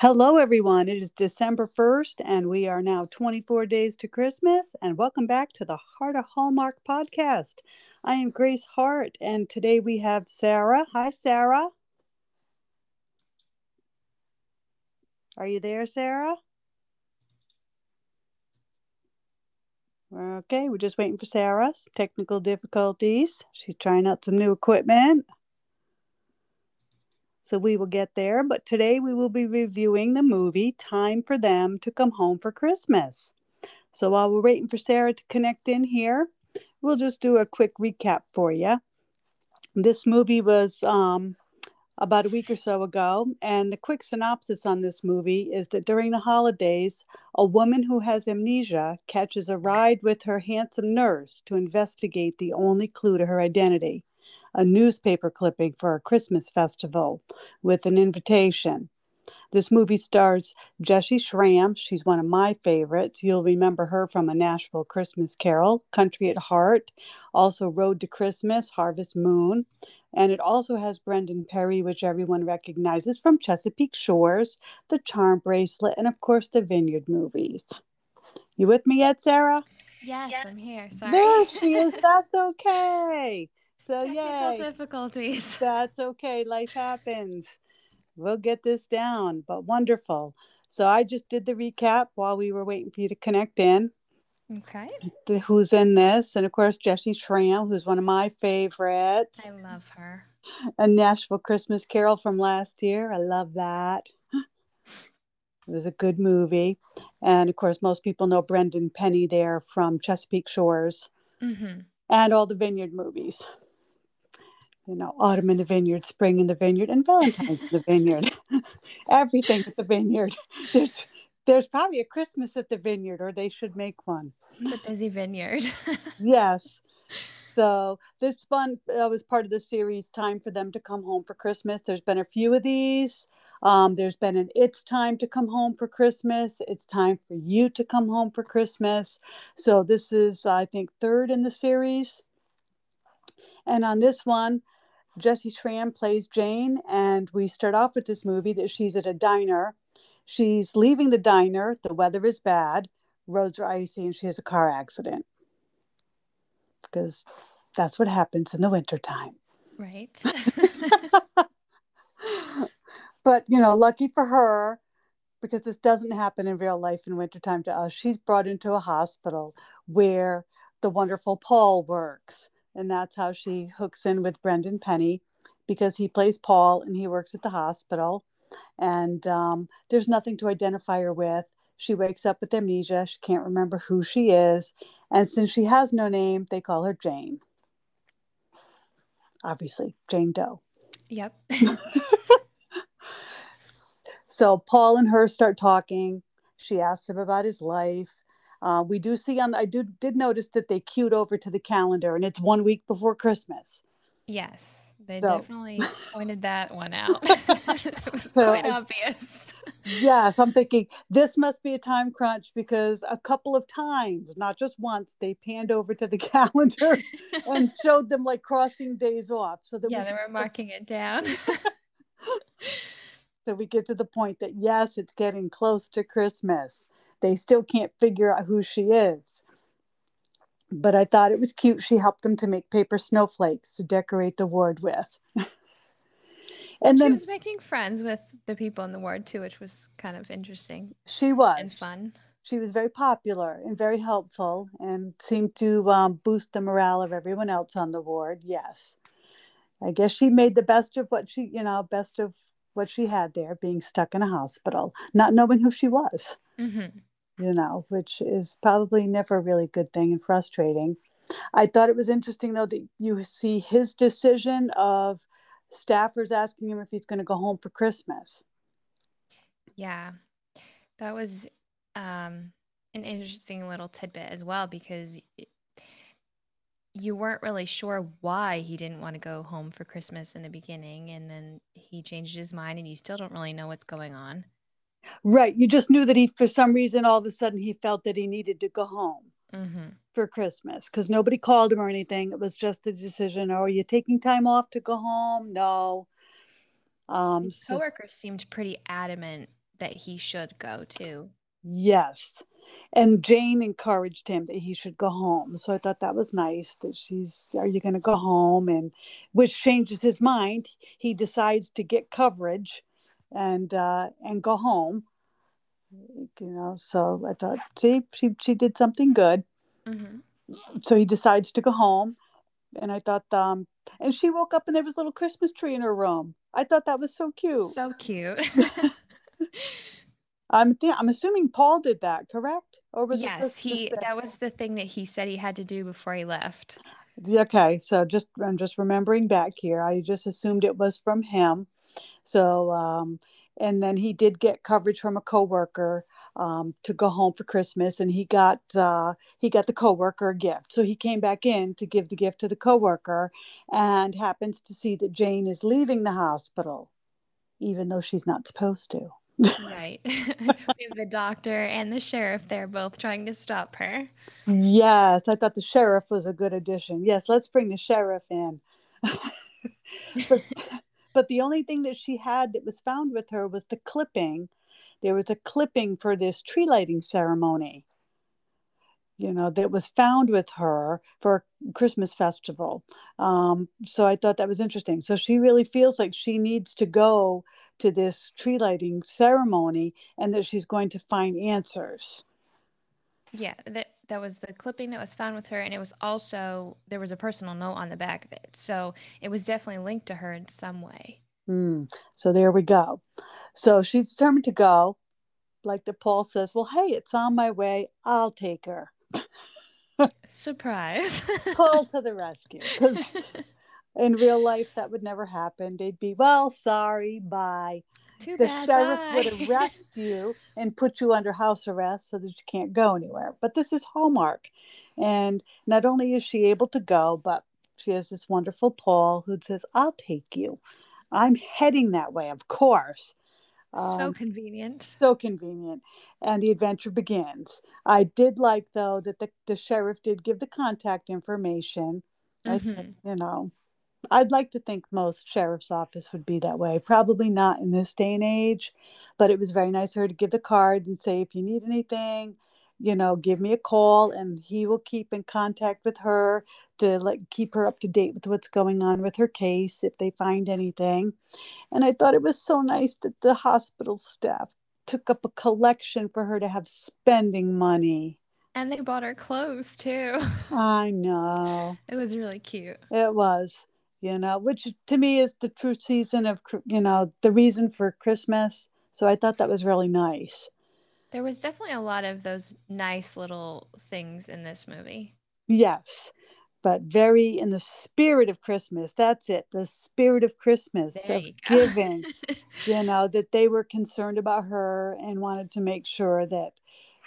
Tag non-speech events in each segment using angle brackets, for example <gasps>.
Hello, everyone. It is December 1st, and we are now 24 days to Christmas. And welcome back to the Heart of Hallmark podcast. I am Grace Hart, and today we have Sarah. Hi, Sarah. Are you there, Sarah? Okay, we're just waiting for Sarah. Technical difficulties. She's trying out some new equipment. So we will get there. But today we will be reviewing the movie Time for Them to Come Home for Christmas. So while we're waiting for Sarah to connect in here, we'll just do a quick recap for you. This movie was um, about a week or so ago, and the quick synopsis on this movie is that during the holidays, a woman who has amnesia catches a ride with her handsome nurse to investigate the only clue to her identity a newspaper clipping for a Christmas festival with an invitation. This movie stars Jessy Schram. She's one of my favorites. You'll remember her from A Nashville Christmas Carol, Country at Heart, also Road to Christmas, Harvest Moon. And it also has Brendan Penny, which everyone recognizes from Chesapeake Shores, The Charm Bracelet, and of course the Vineyard movies. You with me yet, Sarah? Yes, yes. I'm here. Sorry. There she is. <laughs> That's okay. So yeah, difficulties. <laughs> That's okay. Life happens. We'll get this down, but wonderful. So I just did the recap while we were waiting for you to connect in. Okay. The, who's in this? And of course, Jessy Schram, who's one of my favorites. I love her. A Nashville Christmas Carol from last year. I love that. <gasps> It was a good movie. And of course, most people know Brendan Penny there from Chesapeake Shores mm-hmm. and all the Vineyard movies you know, autumn in the vineyard, spring in the vineyard, and Valentine's in the vineyard. <laughs> Everything at the vineyard. <laughs> There's there's probably a Christmas at the vineyard, or they should make one. The busy vineyard. <laughs> yes. So this one uh, was part of the series "Time for Them to Come Home for Christmas." There's been a few of these. Um, there's been an "It's Time to Come Home for Christmas." It's time for you to come home for Christmas. So this is, I think, third in the series. And on this one, Jessy Schram plays Jane, and we start off with this movie that she's at a diner. She's leaving the diner. The weather is bad. Roads are icy, and she has a car accident because that's what happens in the wintertime. Right. <laughs> <laughs> but, you know, lucky for her, because this doesn't happen in real life in wintertime to us, she's brought into a hospital where the wonderful Paul works and that's how she hooks in with Brendan Penny because he plays Paul and he works at the hospital. And um, there's nothing to identify her with. She wakes up with amnesia. She can't remember who she is. And since she has no name, they call her Jane. Obviously, Jane Doe. Yep. <laughs> <laughs> so Paul and her start talking. She asks him about his life. Uh, we do see on I do did notice that they queued over to the calendar and it's one week before Christmas. Yes, they so. definitely <laughs> pointed that one out. <laughs> it was so, quite obvious. yes, I'm thinking this must be a time crunch because a couple of times, not just once, they panned over to the <laughs> calendar and showed them like crossing days off. So that yeah, we they were marking it down. so we get to the point that yes, it's getting close to Christmas they still can't figure out who she is. But I thought it was cute. She helped them to make paper snowflakes to decorate the ward with. <laughs> and she then, was making friends with the people in the ward too, which was kind of interesting. She was and fun. She was very popular and very helpful, and seemed to um, boost the morale of everyone else on the ward. Yes, I guess she made the best of what she, you know, best of what she had there, being stuck in a hospital, not knowing who she was. Mm-hmm you know, which is probably never a really good thing and frustrating. I thought it was interesting, though, that you see his decision of staffers asking him if he's going to go home for Christmas. Yeah, that was um, an interesting little tidbit as well because you weren't really sure why he didn't want to go home for Christmas in the beginning, and then he changed his mind, and you still don't really know what's going on. Right. You just knew that he, for some reason, all of a sudden he felt that he needed to go home mm-hmm. for Christmas because nobody called him or anything. It was just the decision. Oh, are you taking time off to go home? No. Um, His coworkers so, seemed pretty adamant that he should go too. Yes. And Jane encouraged him that he should go home. So I thought that was nice that she's, are you going to go home? And which changes his mind. He decides to get coverage and, uh, and go home. You know, so I thought, see, she, she did something good. Mm-hmm. So he decides to go home. And I thought, um, and she woke up and there was a little Christmas tree in her room. I thought that was so cute. So cute. <laughs> <laughs> I'm th- I'm assuming Paul did that, correct? Or was yes, he that? that was the thing that he said he had to do before he left. Okay, so just I'm just remembering back here. I just assumed it was from him. So um and then he did get coverage from a coworker um, to go home for Christmas, and he got uh, he got the coworker a gift. So he came back in to give the gift to the coworker, and happens to see that Jane is leaving the hospital, even though she's not supposed to. right. <laughs> we have the doctor and the sheriff there both trying to stop her. Yes, I thought the sheriff was a good addition. Yes, let's bring the sheriff in. <laughs> but, but the only thing that she had that was found with her was the clipping. There was a clipping for this tree lighting ceremony you know, that was found with her for Christmas festival. Um, so I thought that was interesting. So she really feels like she needs to go to this tree lighting ceremony and that she's going to find answers. Yeah, that that was the clipping that was found with her, and it was also there was a personal note on the back of it, so it was definitely linked to her in some way. Mm, so there we go. So she's determined to go. Like the Paul says, well, hey, it's on my way. I'll take her. Surprise. <laughs> Paul to the rescue. Because <laughs> in real life, that would never happen. They'd be, well, sorry, bye. Too the bad, sheriff bye. would <laughs> arrest you and put you under house arrest so that you can't go anywhere. But this is Hallmark. And not only is she able to go, but she has this wonderful Paul who says, I'll take you. I'm heading that way, of course. Um, so convenient. So convenient. And the adventure begins. I did like, though, that the, the sheriff did give the contact information. Mm-hmm. I, you know, I'd like to think most sheriff's office would be that way. Probably not in this day and age, but it was very nice of her to give the card and say, if you need anything, you know, give me a call and he will keep in contact with her to like keep her up to date with what's going on with her case if they find anything. And I thought it was so nice that the hospital staff took up a collection for her to have spending money. And they bought her clothes too. I know. <laughs> It was really cute. It was, you know, which to me is the true season of, you know, the reason for Christmas. So I thought that was really nice. There was definitely a lot of those nice little things in this movie. Yes but very in the spirit of Christmas. That's it, the spirit of Christmas, there of giving. <laughs> you know, that they were concerned about her and wanted to make sure that,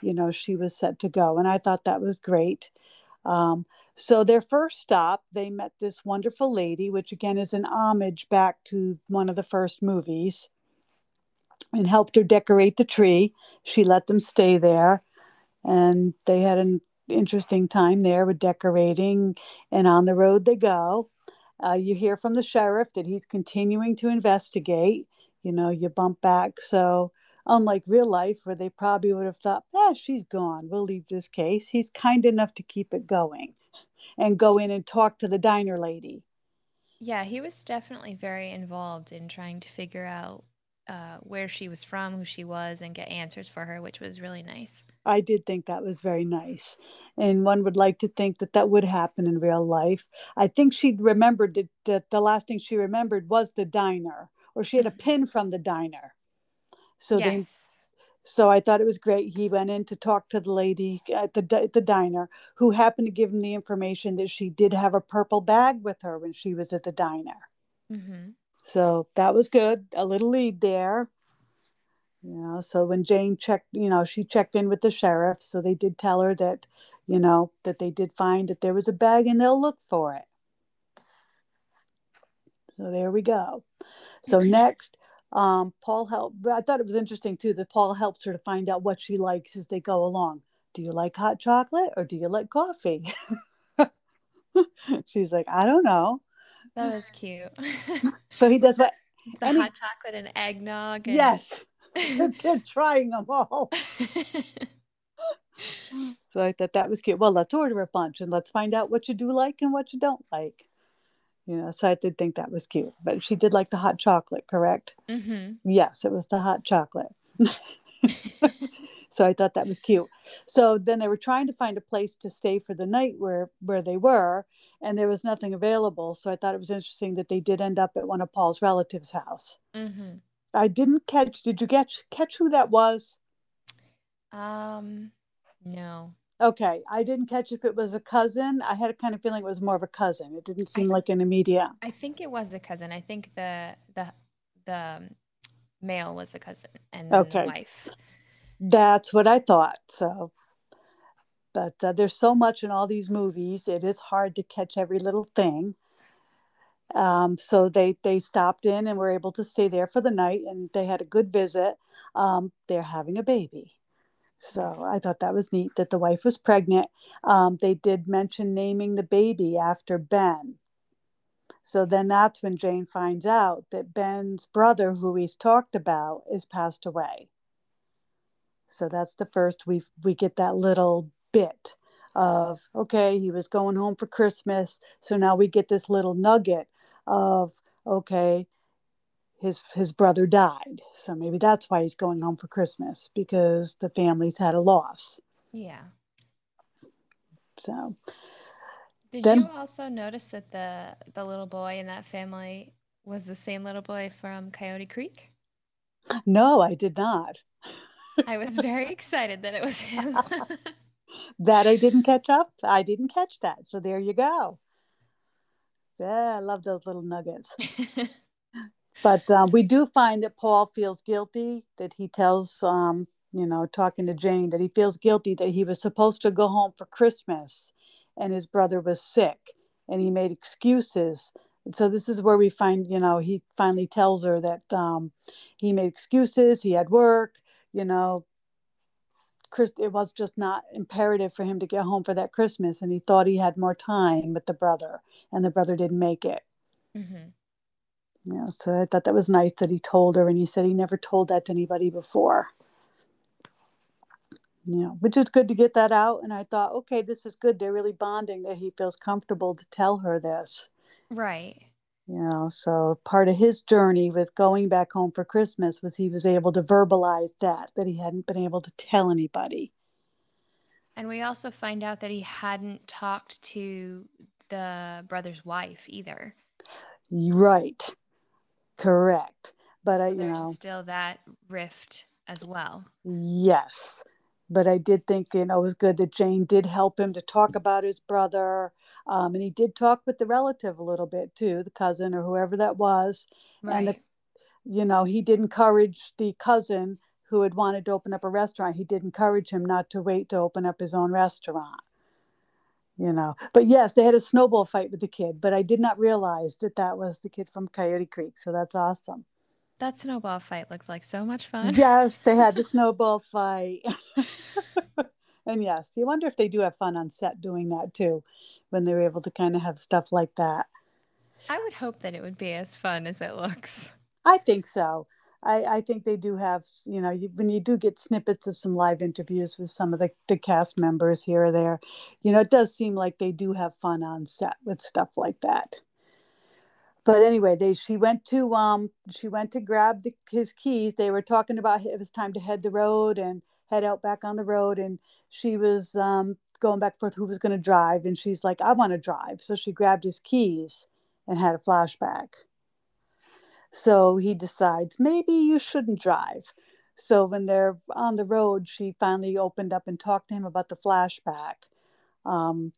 you know, she was set to go. And I thought that was great. Um, so their first stop, they met this wonderful lady, which again is an homage back to one of the first movies, and helped her decorate the tree. She let them stay there, and they had an interesting time there with decorating, and on the road they go. Uh, you hear from the sheriff that he's continuing to investigate. You know, you bump back. So, unlike real life, where they probably would have thought, ah, she's gone, we'll leave this case, he's kind enough to keep it going and go in and talk to the diner lady. Yeah, he was definitely very involved in trying to figure out uh, where she was from, who she was, and get answers for her, which was really nice. I did think that was very nice. And one would like to think that that would happen in real life. I think she'd remembered that, that the last thing she remembered was the diner, or she had a <laughs> pin from the diner. So yes. they, so I thought it was great. He went in to talk to the lady at the at the diner, who happened to give him the information that she did have a purple bag with her when she was at the diner. Mm-hmm. So that was good. A little lead there. You know, so when Jane checked, you know, she checked in with the sheriff. So they did tell her that, you know, that they did find that there was a bag and they'll look for it. So there we go. So next, um, Paul helped. I thought it was interesting too that Paul helps her to find out what she likes as they go along. Do you like hot chocolate or do you like coffee? <laughs> She's like, I don't know. That was cute. <laughs> so he does <laughs> what? The hot chocolate and eggnog. And... Yes. They're trying them all. so I thought that was cute. Well, let's order a bunch and let's find out what you do like and what you don't like. You know, so I did think that was cute. But she did like the hot chocolate, correct? Mm-hmm. Yes, it was the hot chocolate. <laughs> <laughs> so I thought that was cute. So then they were trying to find a place to stay for the night where where they were, and there was nothing available. So I thought it was interesting that they did end up at one of Paul's relatives' house. Mm-hmm. I didn't catch. Did you catch catch who that was? Um, no. Okay, I didn't catch if it was a cousin. I had a kind of feeling it was more of a cousin. It didn't seem I- like an immediate. I think it was a cousin. I think the the the male was the cousin and Okay. the wife. That's what I thought. So, but uh, there's so much in all these movies. It is hard to catch every little thing. Um, so they they stopped in and were able to stay there for the night, and they had a good visit. Um, they're having a baby, so I thought that was neat that the wife was pregnant. Um, they did mention naming the baby after Ben. So then that's when Jane finds out that Ben's brother, who he's talked about, is passed away. So that's the first we we get that little bit of okay, he was going home for Christmas. So now we get this little nugget of okay, his his brother died. So maybe that's why he's going home for Christmas because the family's had a loss. Yeah. So Did Then- you also notice that the the little boy in that family was the same little boy from Coyote Creek? no, I did not. <laughs> I was very excited that it was him. <laughs> That I didn't catch up. I didn't catch that. So there you go. Yeah, I love those little nuggets. <laughs> But um, we do find that Paul feels guilty, that he tells, um, you know, talking to Jane, that he feels guilty that he was supposed to go home for Christmas and his brother was sick and he made excuses. And so this is where we find, you know, he finally tells her that um, he made excuses, he had work, you know. Chris, it was just not imperative for him to get home for that Christmas, and he thought he had more time with the brother, and the brother didn't make it. hmm know so i thought that was nice that he told her and he said he never told that to anybody before. You know which is good to get that out and i thought okay this is good. They're really bonding that he feels comfortable to tell her this. Right. you know so part of his journey with going back home for christmas was he was able to verbalize that that he hadn't been able to tell anybody. And we also find out that he hadn't talked to the brother's wife either. right correct but so i you there's know still that rift as well. Yes. But I did think, you know, it was good that Jane did help him to talk about his brother. Um, and he did talk with the relative a little bit too, the cousin or whoever that was. Right. And the, you know, he did encourage the cousin who had wanted to open up a restaurant. He did encourage him not to wait to open up his own restaurant. You know, but yes, they had a snowball fight with the kid, but I did not realize that that was the kid from Coyote Creek. So that's awesome. That snowball fight looked like so much fun. <laughs> Yes, they had the snowball fight. <laughs> and yes, you wonder if they do have fun on set doing that too, when they're able to kind of have stuff like that. I would hope that it would be as fun as it looks. I think so. I, I think they do have, you know, you, when you do get snippets of some live interviews with some of the, the cast members here or there, you know, it does seem like they do have fun on set with stuff like that. But anyway, they she went to um she went to grab the, his keys. They were talking about it was time to head the road and head out back on the road, and she was um going back and forth who was going to drive, and she's like, I want to drive. So she grabbed his keys and had a flashback. So he decides maybe you shouldn't drive. So when they're on the road, she finally opened up and talked to him about the flashback. Um,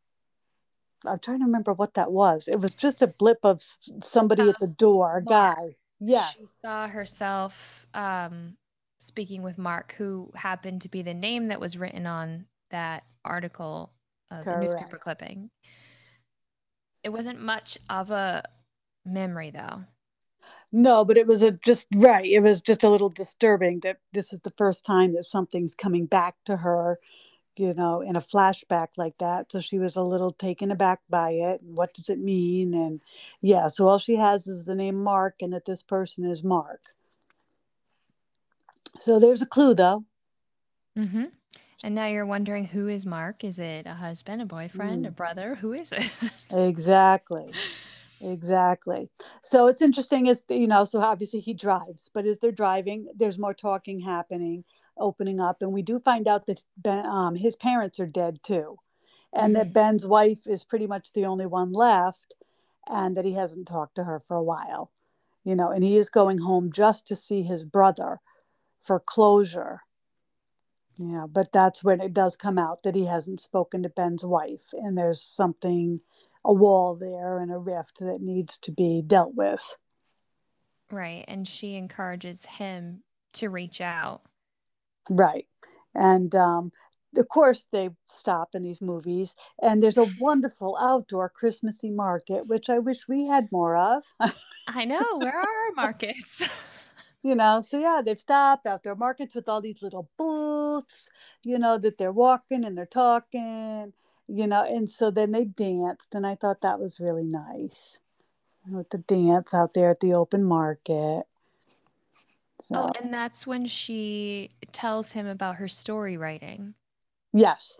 I'm trying to remember what that was. It was just a blip of somebody at the door, a guy. She Yes. saw herself um, speaking with Mark, who happened to be the name that was written on that article, uh, the newspaper clipping. It wasn't much of a memory, though. No, but it was a just right. It was just a little disturbing that this is the first time that something's coming back to her, you know, in a flashback like that. So she was a little taken aback by it. What does it mean? And yeah, so all she has is the name Mark and that this person is Mark. So there's a clue, though. Mm-hmm. And now you're wondering who is Mark? Is it a husband, a boyfriend, a Mm, brother? Who is it? <laughs> exactly. Exactly. So it's interesting is you know, so obviously he drives, but as they're driving, there's more talking happening, opening up, and we do find out that ben, um, his parents are dead too, and that hmm Ben's wife is pretty much the only one left, and that he hasn't talked to her for a while, you know, and he is going home just to see his brother for closure. Yeah, but that's when it does come out that he hasn't spoken to Ben's wife, and there's something, a wall there and a rift that needs to be dealt with. Right. And she encourages him to reach out. Right. And um, of course, they stop in these movies, and there's a <laughs> wonderful outdoor Christmassy market, which I wish we had more of. <laughs> I know. Where are our markets? <laughs> you know, so yeah, they've stopped outdoor markets with all these little booths, you know, that they're walking and they're talking, you know, and so then they danced, and I thought that was really nice with the dance out there at the open market. Oh, and that's when she tells him about her story writing. yes,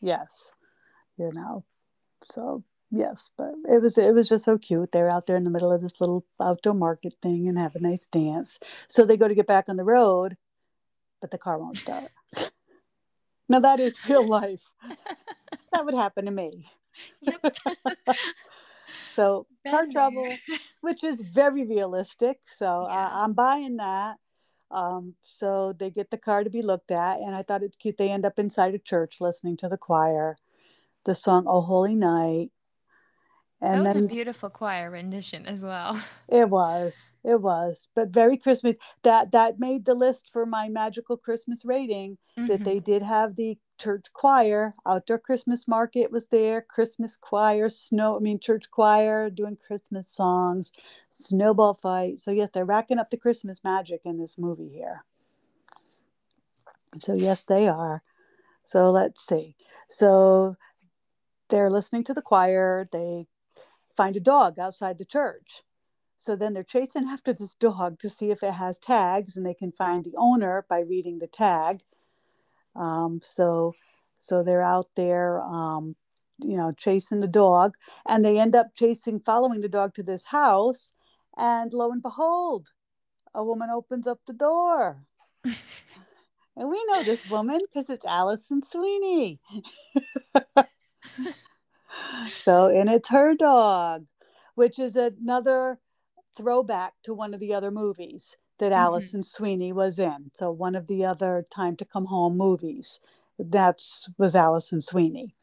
yes, you know, So yes, but it was it was just so cute. They're out there in the middle of this little outdoor market thing and have a nice dance. So they go to get back on the road, but the car won't start. <laughs> now that is real life. <laughs> That would happen to me. <laughs> Yep. <laughs> So <laughs> car Been trouble, which is very realistic. So Yeah. I, I'm buying that. Um, so they get the car to be looked at, and I thought it's cute. They end up inside a church listening to the choir, the song "Oh Holy Night," That and was a beautiful choir rendition as well. <laughs> It was. It was. But very Christmas. That that made the list for my magical Christmas rating that hmm they did have the church choir, outdoor Christmas market was there, Christmas choir, snow, I mean church choir doing Christmas songs, snowball fight. So yes, they're racking up the Christmas magic in this movie here. So yes, they are. So let's see. So they're listening to the choir, they find a dog outside the church So then they're chasing <laughs> after this dog to see if it has tags, and they can find the owner by reading the tag. Um, so so they're out there, um, you know, chasing the dog, and they end up chasing, following the dog to this house, and lo and behold, a woman opens up the door. <laughs> And we know this woman because it's Alison Sweeney. <laughs> so, and it's her dog, which is another throwback to one of the other movies that hmm Alison Sweeney was in. So one of the other Time to Come Home movies. That's was Alison Sweeney.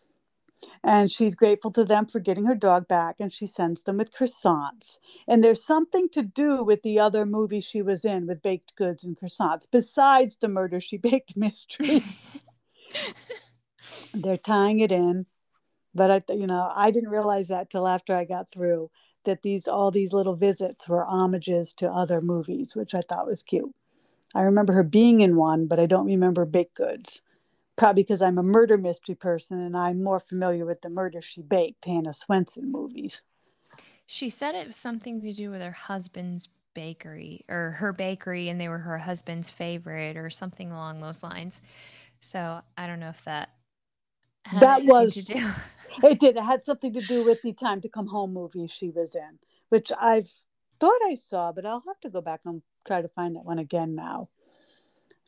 And she's grateful to them for getting her dog back and she sends them with croissants. And there's something to do with the other movie she was in with baked goods and croissants, besides the murder she <laughs> baked mysteries. <laughs> They're tying it in but I, you know, I didn't realize that till after I got through that these all these little visits were homages to other movies, which I thought was cute. I remember her being in one, but I don't remember Baked Goods. Probably because I'm a murder mystery person and I'm more familiar with the Murder She Baked Hannah Swensen movies. She said it was something to do with her husband's bakery or her bakery, and they were her husband's favorite or something along those lines. So I don't know if that had That was <laughs> it. Did it had something to do with the Time to Come Home movie she was in, which I've thought I saw, but I'll have to go back and try to find that one again now.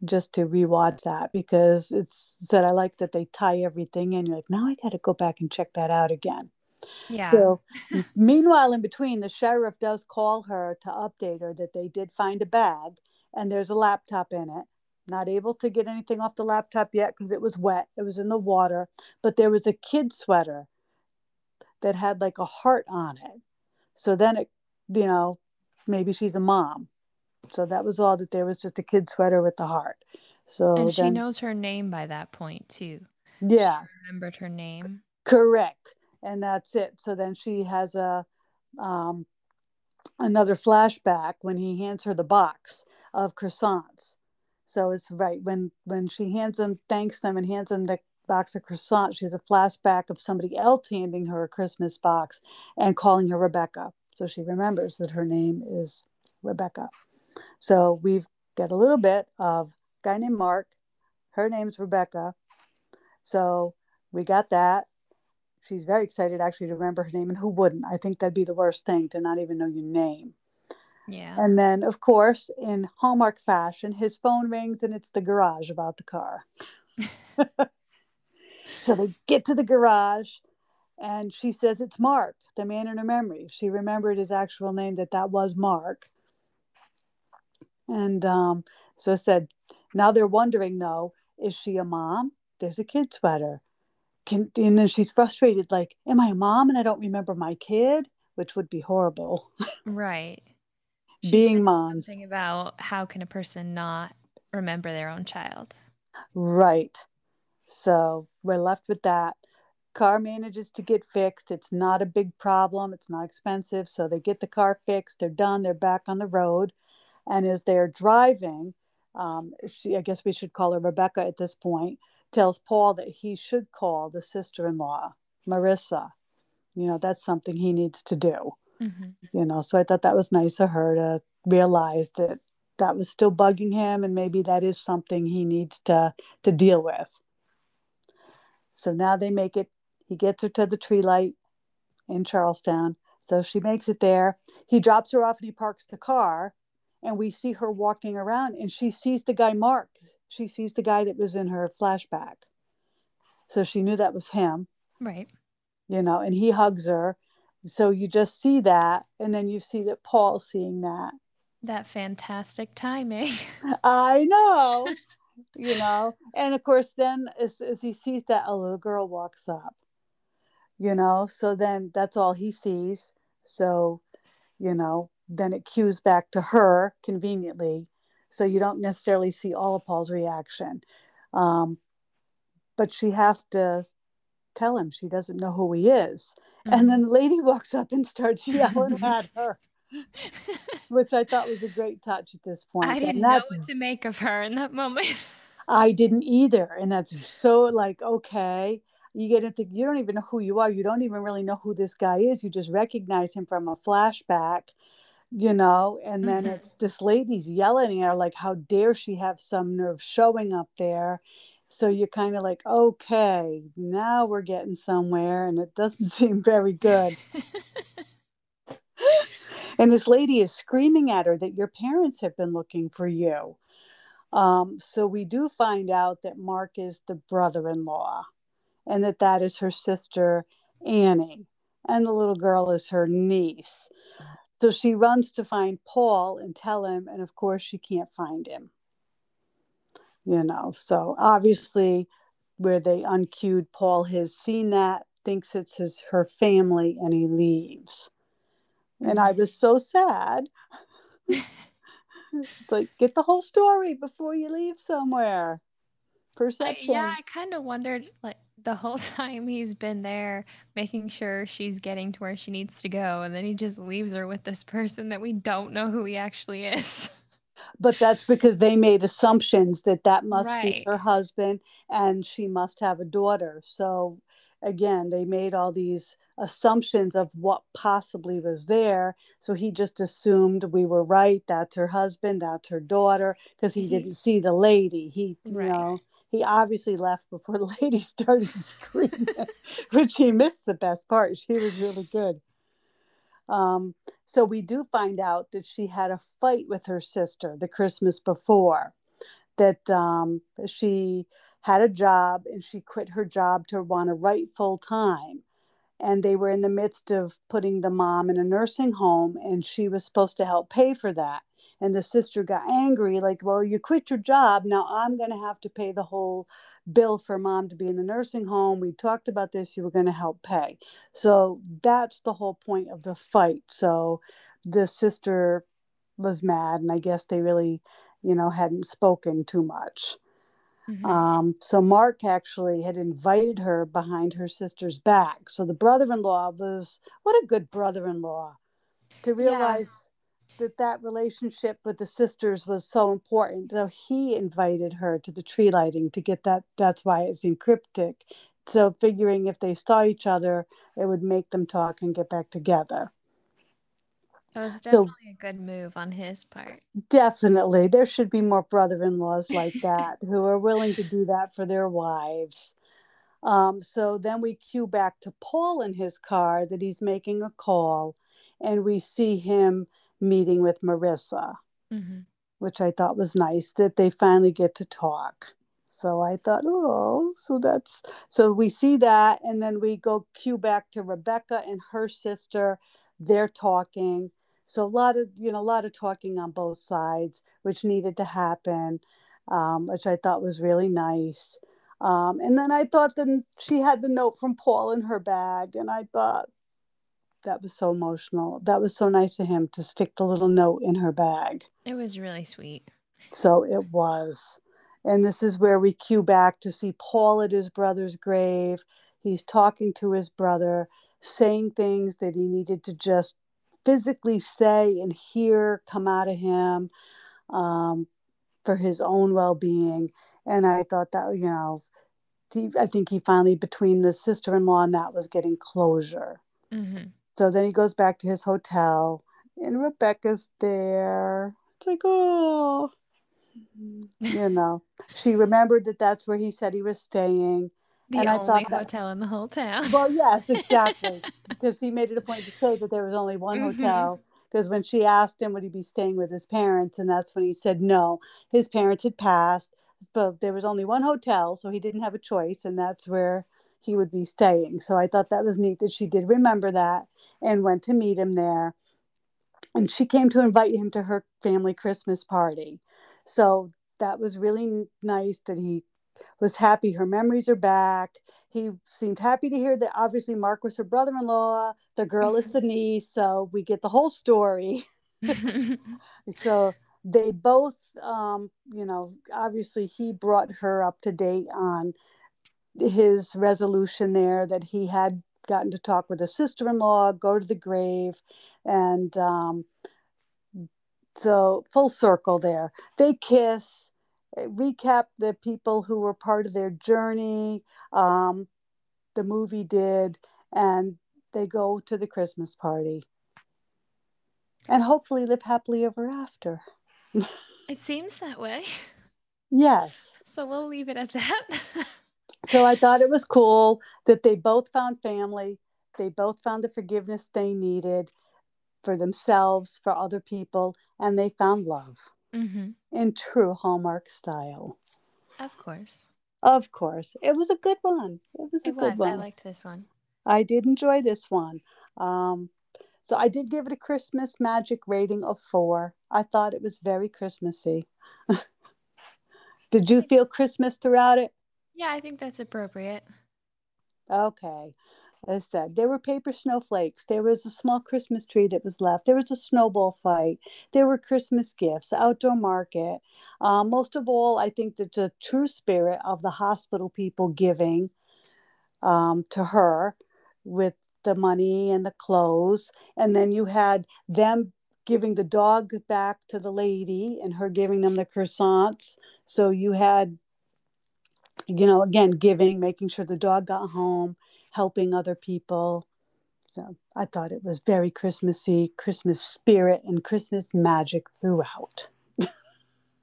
just to rewatch that because it's said I like that they tie everything in. You're like, now I got to go back and check that out again. yeah. So, <laughs> meanwhile, in between, the sheriff does call her to update her that they did find a bag and there's a laptop in it. Not able to get anything off the laptop yet because it was wet, it was in the water, but there was a kid sweater that had like a heart on it. So then it, you know, maybe she's a mom. So that was all that there was just a kid sweater with the heart. And So she knows her name by that point too. Yeah. She remembered her name. correct. And that's it. So then she has a um, another flashback when he hands her the box of croissants. So it's right when when she hands him, thanks them, and hands him the box of croissants. She has a flashback of somebody else handing her a Christmas box and calling her Rebecca. So she remembers that her name is Rebecca. So we've got a little bit of guy named Mark. Her name's Rebecca. So we got that. She's very excited actually to remember her name, and who wouldn't? I think that'd be the worst thing to not even know your name. Yeah. And then, of course, in Hallmark fashion, his phone rings and it's the garage about the car. <laughs> so they get to the garage and she says it's Mark, the man in her memory. She remembered his actual name, that that was Mark. And um, so I said, now they're wondering though, is she a mom? There's a kid sweater. Can, and then she's frustrated, like, am I a mom and I don't remember my kid? Which would be horrible. <laughs> Right. She Being moms. Something about how can a person not remember their own child? Right. So we're left with that. Car manages to get fixed. It's not a big problem. It's not expensive. So they get the car fixed. They're done. They're back on the road. And as they're driving, um, she, I guess we should call her Rebecca at this point, tells Paul that he should call the sister in law, Marissa. You know, that's something he needs to do. Mhm. You know, so I thought that was nice of her to realize that that was still bugging him and maybe that is something he needs to to deal with. So now they make it, he gets her to the tree light in Charlestown. So she makes it there. He drops her off and he parks the car. And we see her walking around and she sees the guy Mark. She sees the guy that was in her flashback. So she knew that was him, Right. you know, and he hugs her. So you just see that. And then you see that Paul's seeing that. That fantastic timing. <laughs> I know, <laughs> you know. And of course, then as, as he sees that, a little girl walks up, you know. So then that's all he sees. So, you know, then it cues back to her conveniently. So you don't necessarily see all of Paul's reaction. Um, but she has to tell him she doesn't know who he is. And then the lady walks up and starts <laughs> yelling <laughs> at her, which I thought was a great touch at this point. I didn't know what to make of her in that moment. <laughs> I didn't either. And that's so like, okay. You get into you don't even know who you are. You don't even really know who this guy is. You just recognize him from a flashback, you know, and then Mhm. it's this lady's yelling at her, like, how dare she have some nerve showing up there. So you're kind of like, okay, now we're getting somewhere, and it doesn't <laughs> seem very good. <laughs> and this lady is screaming at her that your parents have been looking for you. Um, so we do find out that Mark is the brother-in-law, and that that is her sister Annie, and the little girl is her niece. So she runs to find Paul and tell him, and of course she can't find him. You know, so obviously where they uncued Paul has seen that, thinks it's his her family, and he leaves. And I mm. was so sad. it's like get the whole story before you leave somewhere. I, Perception. yeah, I kind of wondered like the whole <laughs> time he's been there making sure she's getting to where she needs to go, and then he just leaves her with this person that we don't know who he actually is. <laughs> but that's because they made assumptions that that must be her husband and she must have a daughter. So again they made all these assumptions of what possibly was there. So he just assumed we were right that's her husband that's her daughter because he He- <laughs> didn't see the lady. He you Right. know he obviously left before the <laughs> lady started screaming which he missed the best part. She was really good um, so we do find out that she had a fight with her sister the Christmas before, that um, she had a job and she quit her job to want to write full time. And they were in the midst of putting the mom in a nursing home, and she was supposed to help pay for that. And the sister got angry, like, Well, you quit your job. Now I'm going to have to pay the whole bill for mom to be in the nursing home. We talked about this. You were going to help pay. So that's the whole point of the fight. So the sister was mad, and I guess they really, you know, hadn't spoken too much. Mhm. Um, so Mark actually had invited her behind her sister's back. So the brother-in-law was what a good brother-in-law to realize that that relationship with the sisters was so important. So he invited her to the tree lighting to get that. That's why it's encryptic. So figuring if they saw each other, it would make them talk and get back together. That was definitely a good move on his part. Definitely. There should be more brother in laws like that who are willing to do that for their wives. Um, so then we cue back to Paul in his car that he's making a call, and we see him meeting with Marissa, hmm which I thought was nice that they finally get to talk. So I thought, oh, so that's so we see that, and then we go cue back to Rebecca and her sister. They're talking. So a lot of you know a lot of talking on both sides, which needed to happen, um, which I thought was really nice. Um, and then I thought then she had the note from Paul in her bag, and I thought that was so emotional. That was so nice of him to stick the little note in her bag. It was really sweet. So it was. And this is where we cue back to see Paul at his brother's grave. He's talking to his brother, saying things that he needed to just physically say and hear come out of him um, for his own well being. And I thought that, you know, I think he finally, between the sister in law and that, was getting closure. hmm So then he goes back to his hotel, and Rebecca's there. It's like, oh, you know, she remembered that that's where he said he was staying. The And I only thought that- hotel in the whole town. Well, yes, exactly, <laughs> because he made it a point to say that there was only one Mhm. hotel. Because when she asked him would he be staying with his parents, and that's when he said no, his parents had passed, but there was only one hotel, so he didn't have a choice, and that's where he would be staying. So I thought that was neat that she did remember that and went to meet him there. And she came to invite him to her family Christmas party. So that was really nice that he was happy her memories are back. He seemed happy to hear that obviously Mark was her brother in law, the girl is the <laughs> niece. So we get the whole story. <laughs> So they both, um, you know, obviously he brought her up to date on his resolution there that he had gotten to talk with his sister in law, go to the grave, and um, so full circle there. They kiss, uh, recap the people who were part of their journey. Um, the movie did, and they go to the Christmas party. And hopefully live happily ever after. <laughs> it seems that way. Yes. So we'll leave it at that. <laughs> So I thought it was cool that they both found family. They both found the forgiveness they needed for themselves, for other people, and they found love hmm in true Hallmark style. Of course. Of course, it was a good one. It was a It good was. one. I liked this one. I did enjoy this one. Um, so I did give it a Christmas magic rating of four. I thought it was very Christmassy. <laughs> did you feel Christmas throughout it? Yeah, I think that's appropriate. Okay. As I said, there were paper snowflakes. There was a small Christmas tree that was left. There was a snowball fight. There were Christmas gifts, outdoor market. Uh, most of all, I think that the true spirit of the hospital people giving um, to her with the money and the clothes. And then you had them giving the dog back to the lady and her giving them the croissants. So you had, you know, again, giving, making sure the dog got home, helping other people. So I thought it was very Christmassy, Christmas spirit, and Christmas magic throughout.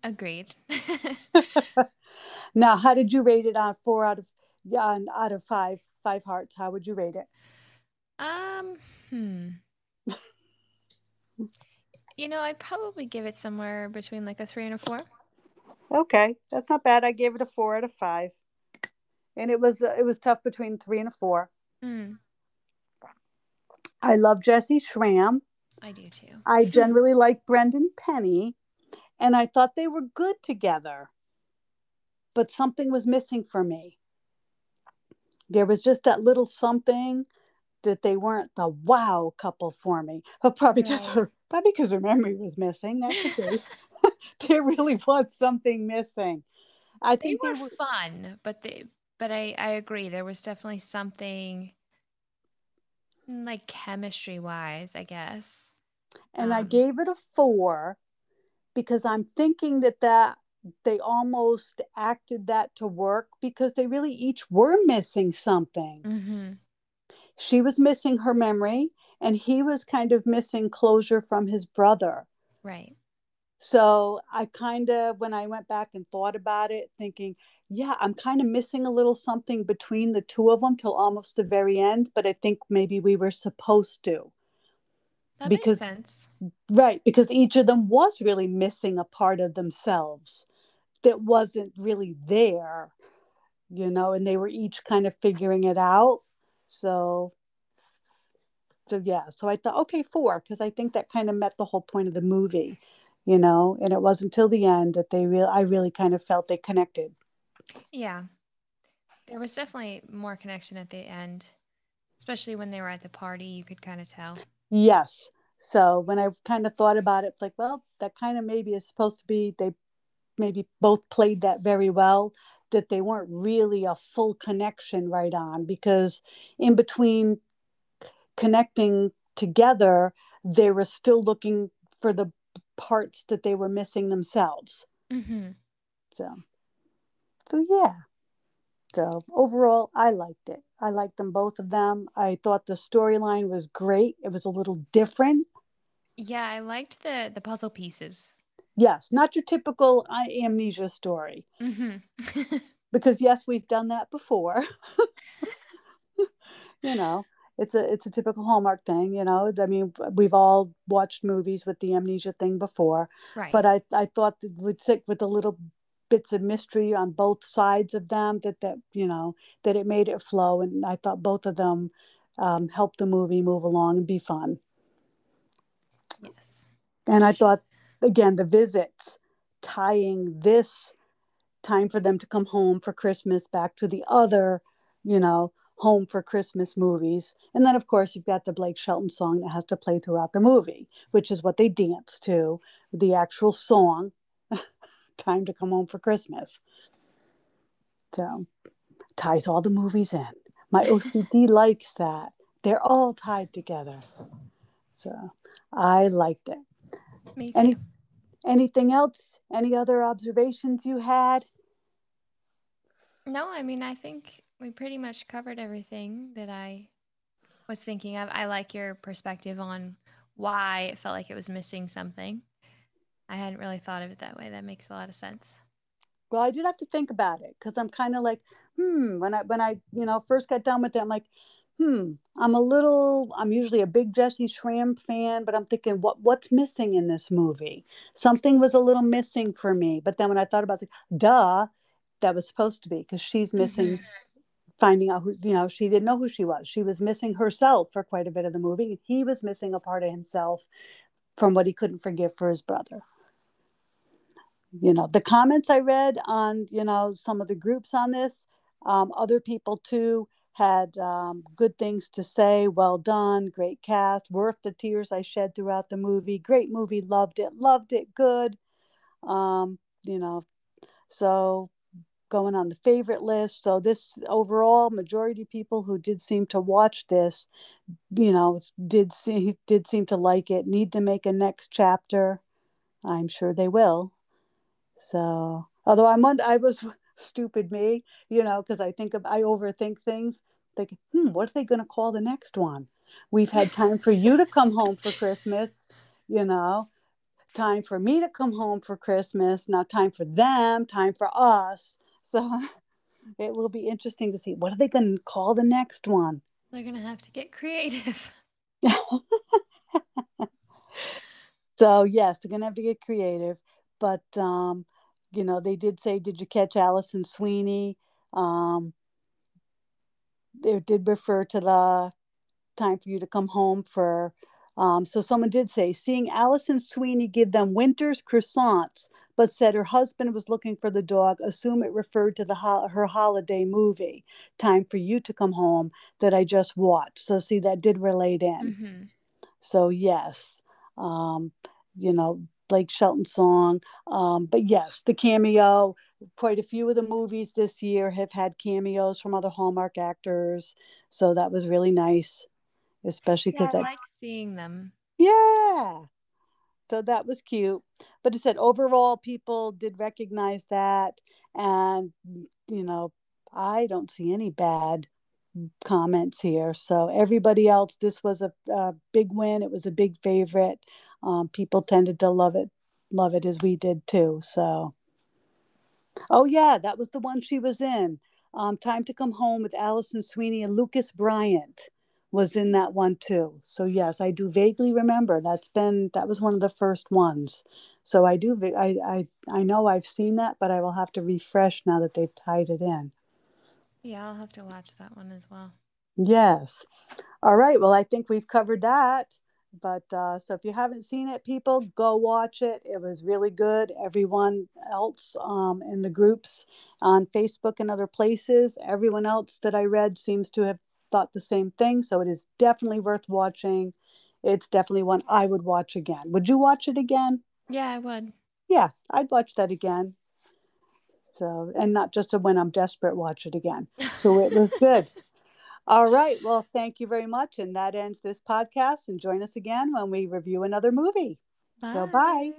Agreed. <laughs> <laughs> Now, how did you rate it on four out of yeah, on- out of five five hearts? How would you rate it? um, hmm. <laughs> You know, I'd probably give it somewhere between like a three and a four. Okay, that's not bad. I gave it a four out of five, and it was uh, it was tough between three and a four. Mm, I love Jessy Schram. I do too. I generally like Brendan Penny, and I thought they were good together, but something was missing for me. There was just that little something that they weren't the wow couple for me. But probably because Right. Probably because her memory was missing. That's okay. <laughs> there really was something missing. I They think were they were fun, but they but I I agree there was definitely something mm, like chemistry wise, I guess. and I um, gave it a four because I'm thinking that that they almost acted that to work because they really each were missing something. Mhm. She was missing her memory, and he was kind of missing closure from his brother. Right. So I kind of, when I went back and thought about it, thinking, yeah, I'm kind of missing a little something between the two of them till almost the very end, but I think maybe we were supposed to. That because, makes sense. Right, because each of them was really missing a part of themselves that wasn't really there, you know, and they were each kind of figuring it out. So so yeah so i thought okay four because i think that kind of met the whole point of the movie you know and it wasn't until the end that they real i really kind of felt they connected Yeah. There was definitely more connection at the end, especially when they were at the party. You could kind of tell. yes so when i kind of thought about it it's like well that kind of maybe is supposed to be they maybe both played that very well that they weren't really a full connection right on because in between connecting together they were still looking for the parts that they were missing themselves. Mm-hmm. so so yeah. So overall i liked it. I liked them both of them. I thought the storyline was great. It was a little different. Yeah, I liked the the puzzle pieces. yes not your typical uh, amnesia story. Mm-hmm. <laughs> because yes we've done that before. <laughs> You know it's a it's a typical hallmark thing you know i mean we've all watched movies with the amnesia thing before right. but i i thought that would stick with the little bits of mystery on both sides of them that that you know that it made it flow and i thought both of them um, helped the movie move along and be fun yes. and i thought again the visits tying this time for them to come home for christmas back to the other you know home for christmas movies. And then of course you've got the blake shelton song that has to play throughout the movie which is what they dance to the actual song <laughs> time to come home for christmas. So ties all the movies in. My ocd <laughs> likes that. They're all tied together. So i liked it. Me too. any anything else? Any other observations you had? No, I mean, I think we pretty much covered everything that I was thinking of. I like your perspective on why it felt like it was missing something. I hadn't really thought of it that way. That makes a lot of sense. well i did have to think about it because i'm kind of like hmm when i when i you know first got done with it i'm like hmm i'm a little i'm usually a big Jessy Schram fan but i'm thinking what what's missing in this movie something was a little missing for me but then when i thought about it like, duh that was supposed to be because she's missing finding out who you know she didn't know who she was. She was missing herself for quite a bit of the movie. He was missing a part of himself from what he couldn't forgive for his brother. You know the comments i read on you know some of the groups on this um, other people too had um, good things to say. Well done. Great cast. Worth the tears i shed throughout the movie. Great movie. Loved it. Loved it. Good. Um, you know so going on the favorite list so this overall majority of people who did seem to watch this you know did see did seem to like it need to make a next chapter i'm sure they will so, although I'm on, I was <laughs> stupid me, you know, because I think of I overthink things. Thinking, hmm, what are they going to call the next one? We've had time for you to come home for Christmas, you know, time for me to come home for Christmas. Now, time for them, time for us. So, <laughs> it will be interesting to see what are they going to call the next one. They're going to have to get creative. <laughs> <laughs> so yes, they're gonna have to get creative. But um, you know, they did say, "Did you catch Alison Sweeney?" Um, they did refer to the time for you to come home for. Um, so someone did say, seeing Alison Sweeney give them Winter's croissants, but said her husband was looking for the dog. Assume it referred to the ho- her holiday movie, "Time for You to Come Home," that I just watched. So see, that did relate in. hmm So yes, um, you know, Blake Shelton song. Um, but yes, the cameo. Quite a few of the movies this year have had cameos from other Hallmark actors, so that was really nice, especially Yeah, because I that like seeing them. yeah. So that was cute. But it said overall people did recognize that, and you know, I don't see any bad comments here. So everybody else, this was a, a big win. It was a big favorite. Um, people tended to love it, love it as we did too. So, oh yeah, that was the one she was in. Um, Time to Come Home with Alison Sweeney and Lucas Bryant was in that one too. So yes, I do vaguely remember. That's been that was one of the first ones. So I do I I I know I've seen that, but I will have to refresh now that they've tied it in. Yeah, I'll have to watch that one as well. Yes. All right. Well, I think we've covered that. But uh, so if you haven't seen it, people, go watch it. It was really good. Everyone else um, in the groups on Facebook and other places, everyone else that I read seems to have thought the same thing. So it is definitely worth watching. It's definitely one I would watch again. Would you watch it again? Yeah, I would. Yeah, I'd watch that again. So, and not just a when I'm desperate, watch it again. So it was <laughs> good. All right. Well, thank you very much. And that ends this podcast. And join us again when we review another movie. Bye. So, bye.